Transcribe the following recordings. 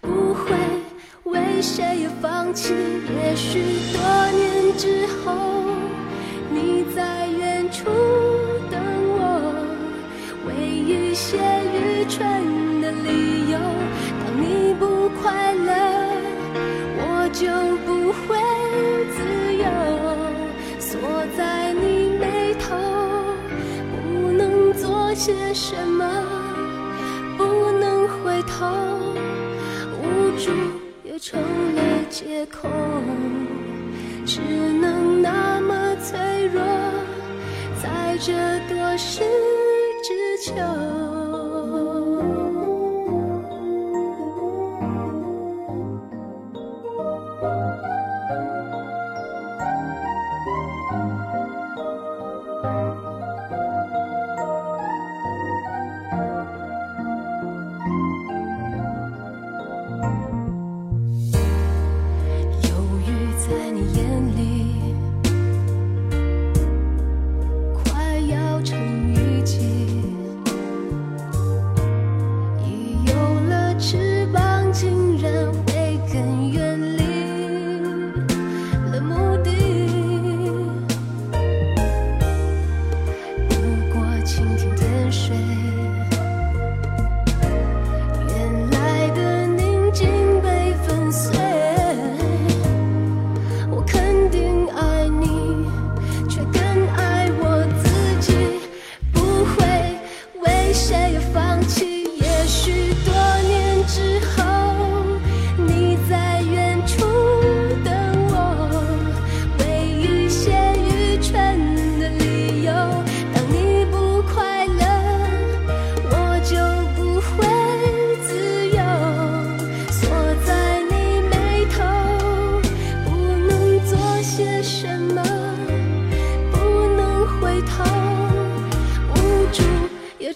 不会为谁而放弃。也许多年之后，你在远处等我，为一些愚蠢的理由。当你不快乐，我就不会自由，锁在你眉头，不能做。些什么不能回头，也成了借口，只能那么脆弱，在这多事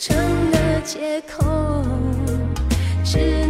成了借口只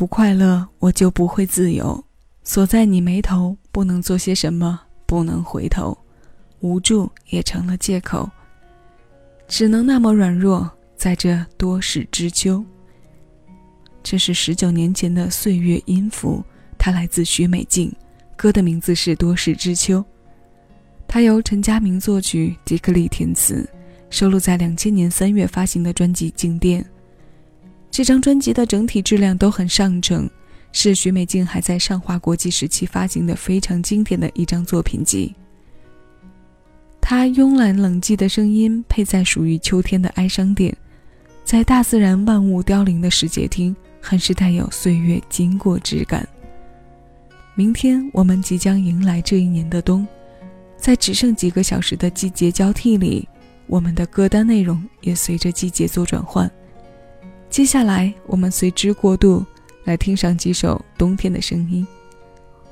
不快乐，我就不会自由。锁在你眉头，不能做些什么，不能回头，无助也成了借口，只能那么软弱，在这多事之秋。这是十九年前的岁月音符，它来自许美静，歌的名字是《多事之秋》，它由陈佳明作曲，杰克利填词，收录在两千年三月发行的专辑《静电》。这张专辑的整体质量都很上乘，是许美静还在上华国际时期发行的非常经典的一张作品集。她慵懒冷寂的声音，配在属于秋天的哀伤点，在大自然万物凋零的时节听。很是带有岁月经过之感。明天我们即将迎来这一年的冬，在只剩几个小时的季节交替里，我们的歌单内容也随着季节做转换。接下来，我们随之过渡，来听上几首冬天的声音。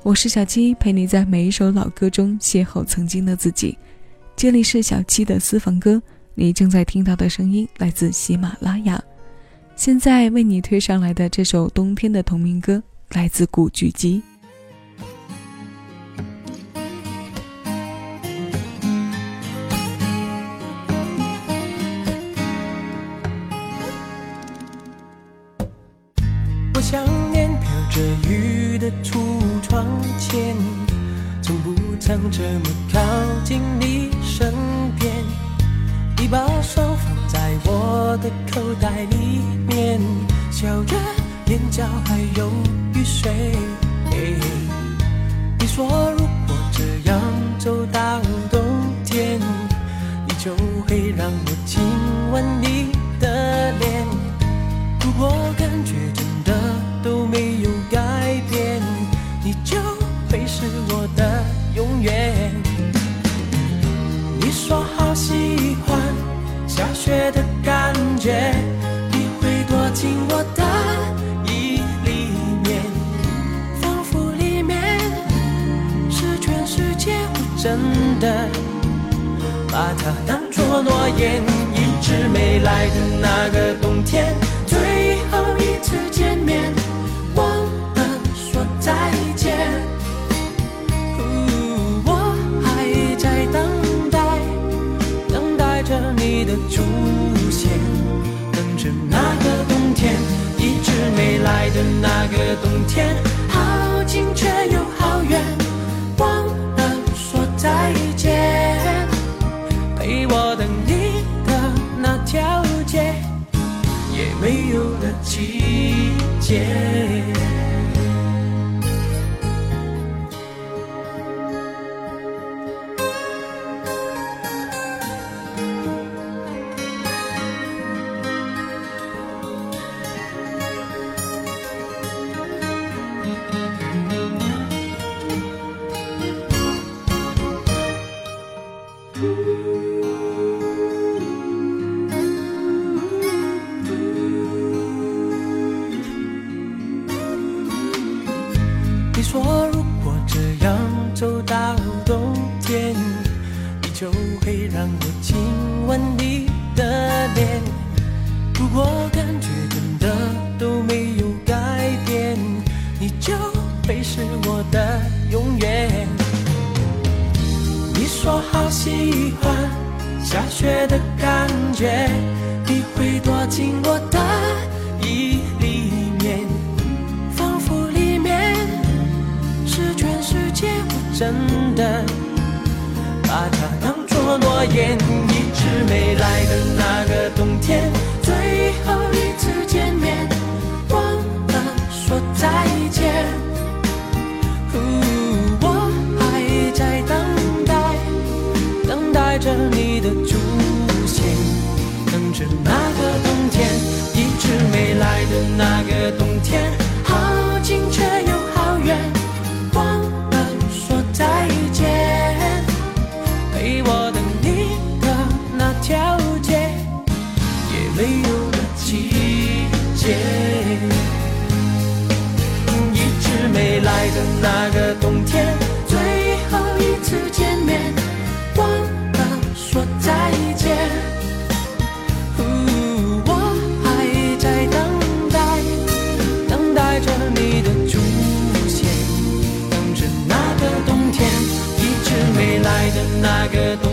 我是小七，陪你在每一首老歌中邂逅曾经的自己。这里是小七的私房歌，你正在听到的声音来自喜马拉雅。现在为你推上来的这首冬天的同名歌，来自古巨基。我想念飘着雨的橱窗前，从不曾这么靠近你身边，你把手放在我的口袋里面。笑着，眼角还有雨水。你说，如果这样走到冬天，你就会让我亲吻你的脸。如果感觉永远。你说好喜欢下雪的感觉。你会躲进我的衣里面，仿佛里面是全世界。我真的把它当作诺言，一直没来的那个冬天，最后一次见面，出现，等着那个冬天。一直没来的那个冬天，好近却又好远，忘了说再见。陪我等你的那条街，也没有了季节。吻你的脸如果感觉真的都没有改变你就会是我的永远。你说好喜欢下雪的感觉你会躲进我的衣里面仿佛里面是全世界我真的。把它当诺言，一直没来的那个冬天，最后一次见面，忘了说再见。我还在等待，等待着你那个。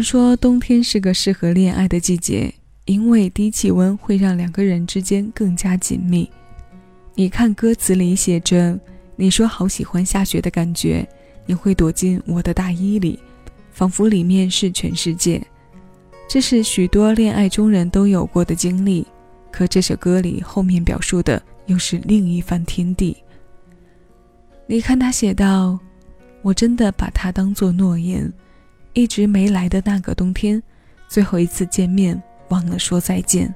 人说，冬天是个适合恋爱的季节，因为低气温会让两个人之间更加紧密。你看歌词里写着：“你说好喜欢下雪的感觉，你会躲进我的大衣里，仿佛里面是全世界。”这是许多恋爱中人都有过的经历。可这首歌里后面表述的又是另一番天地。你看他写道：“我真的把它当作诺言。”一直没来的那个冬天，最后一次见面，忘了说再见。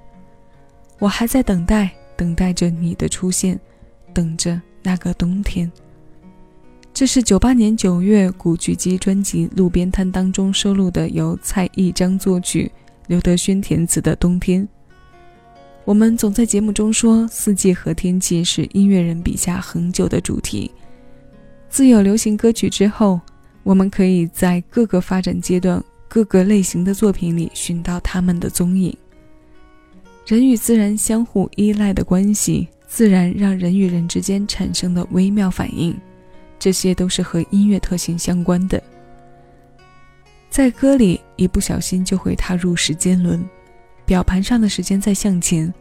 我还在等待，等待着你的出现，等着那个冬天。这是九八年九月古巨基专辑《路边摊》当中收录的，由蔡一章作曲、刘德轩填词的《冬天》。我们总在节目中说，四季和天气是音乐人笔下恒久的主题。自有流行歌曲之后。我们可以在各个发展阶段、各个类型的作品里寻到他们的踪影。人与自然相互依赖的关系，自然让人与人之间产生的微妙反应，这些都是和音乐特性相关的。在歌里，一不小心就会踏入时间轮，表盘上的时间在向前，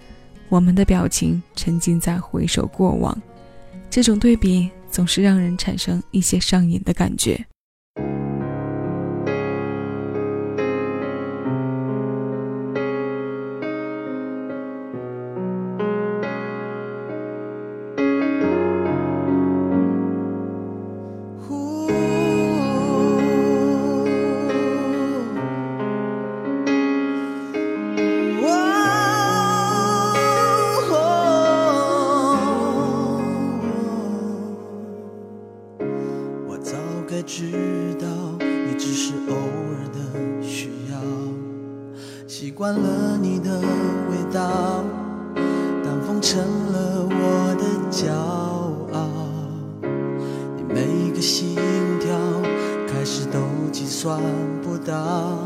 我们的表情沉浸在回首过往，这种对比总是让人产生一些上瘾的感觉。计算不到，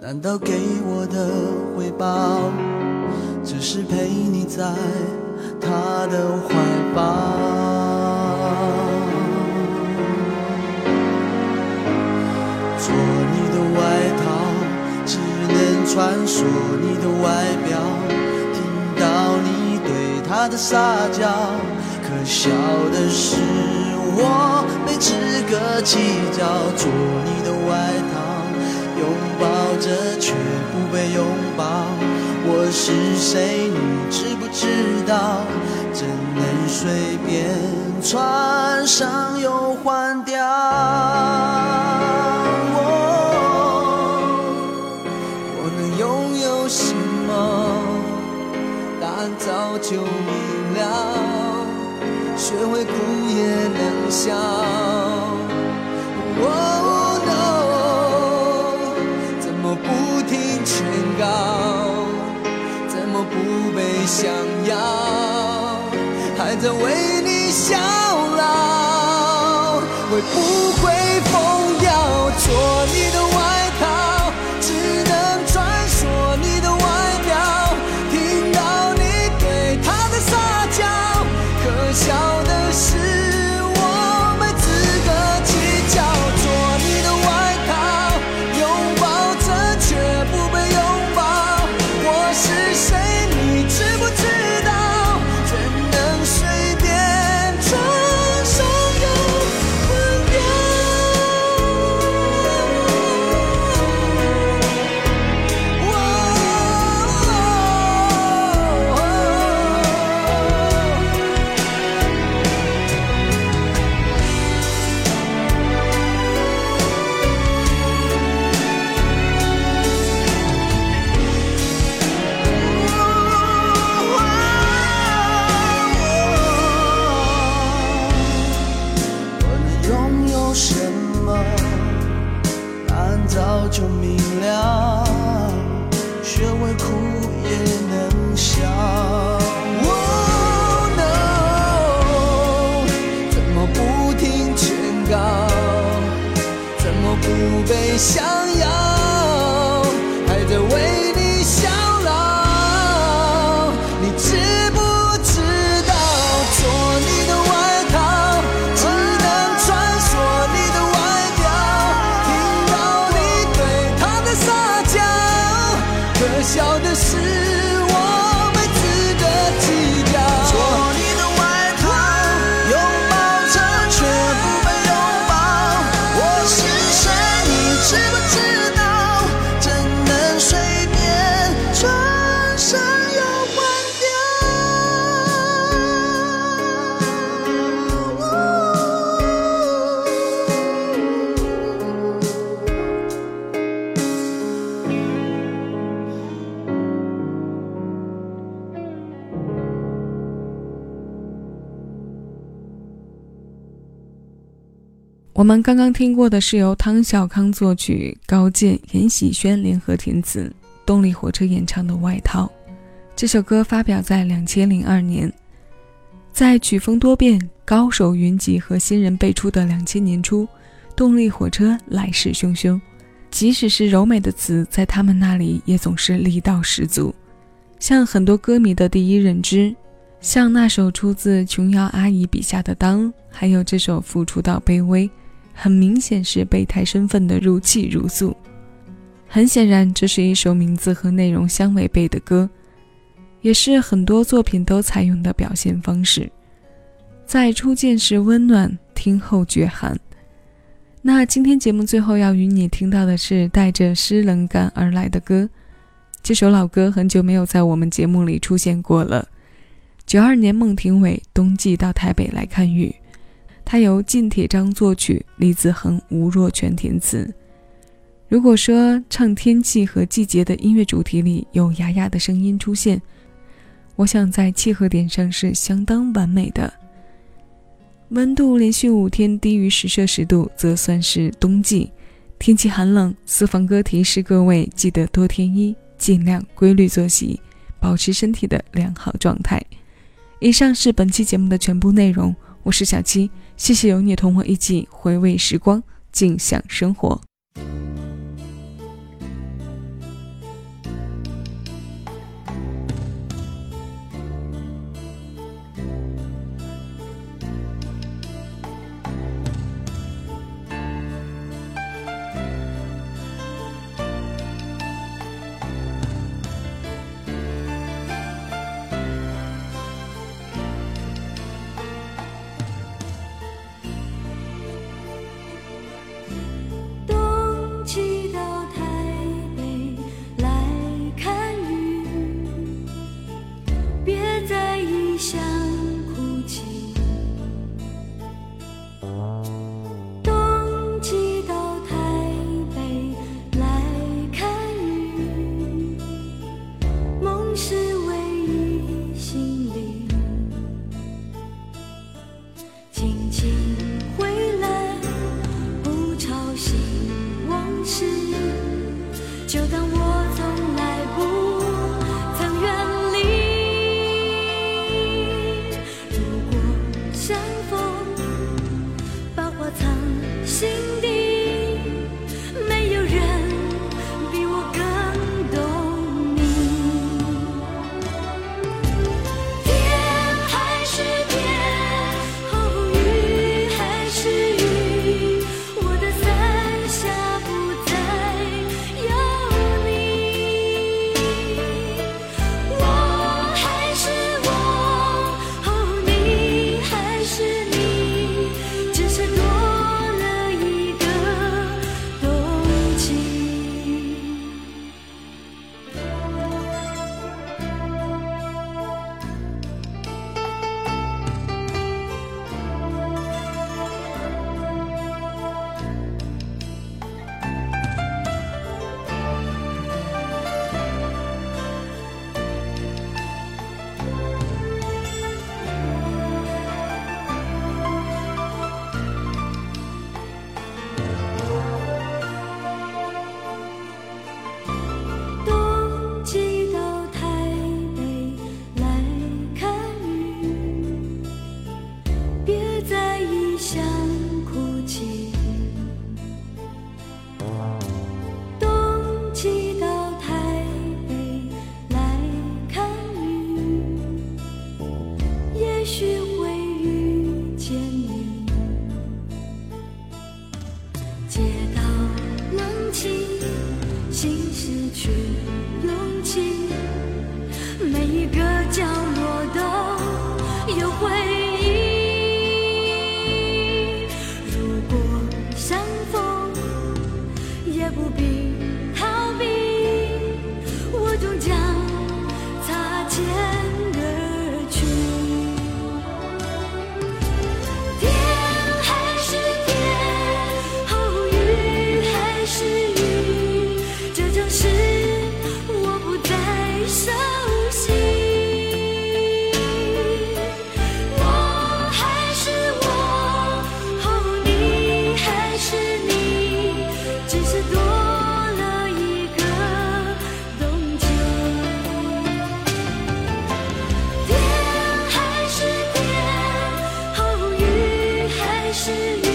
难道给我的回报只是陪你在他的怀抱？做你的外套。只能穿梭你的外表，听到你对他的撒娇。可笑的是，我没资格计较。做你的外套，拥抱着却不被拥抱。我是谁，你知不知道？怎能随便穿上又换掉？我能拥有什么？答案早就明了，学会哭也能笑。哦 no，怎么不听劝告？怎么不被想要？还在为你效劳，会不会我们刚刚听过的是由汤小康作曲、高健、严喜轩联合填词，动力火车演唱的《外套》。这首歌发表在两千零二年，在曲风多变、高手云集和新人辈出的两千年初，动力火车来势汹汹。即使是柔美的词，在他们那里也总是力道十足。像很多歌迷的第一认知，像那首出自琼瑶阿姨笔下的《当》，还有这首《付出到卑微》，很明显是备胎身份的如泣如诉。很显然，这是一首名字和内容相违背的歌。也是很多作品都采用的表现方式，在初见时温暖，听后觉寒。那今天节目最后要与你听到的是带着湿冷感而来的歌，这首老歌很久没有在我们节目里出现过了。九二年孟庭苇冬季到台北来看雨，它由靳铁章作曲，李子恒、吴若权填词。如果说唱天气和季节的音乐主题里有哑哑的声音出现。我想在契合点上是相当完美的。温度连续五天低于十摄氏度，则算是冬季。天气寒冷，私房歌提示各位记得多添衣，尽量规律作息，保持身体的良好状态。以上是本期节目的全部内容，我是小七，谢谢有你同我一起回味时光，尽享生活。不必。是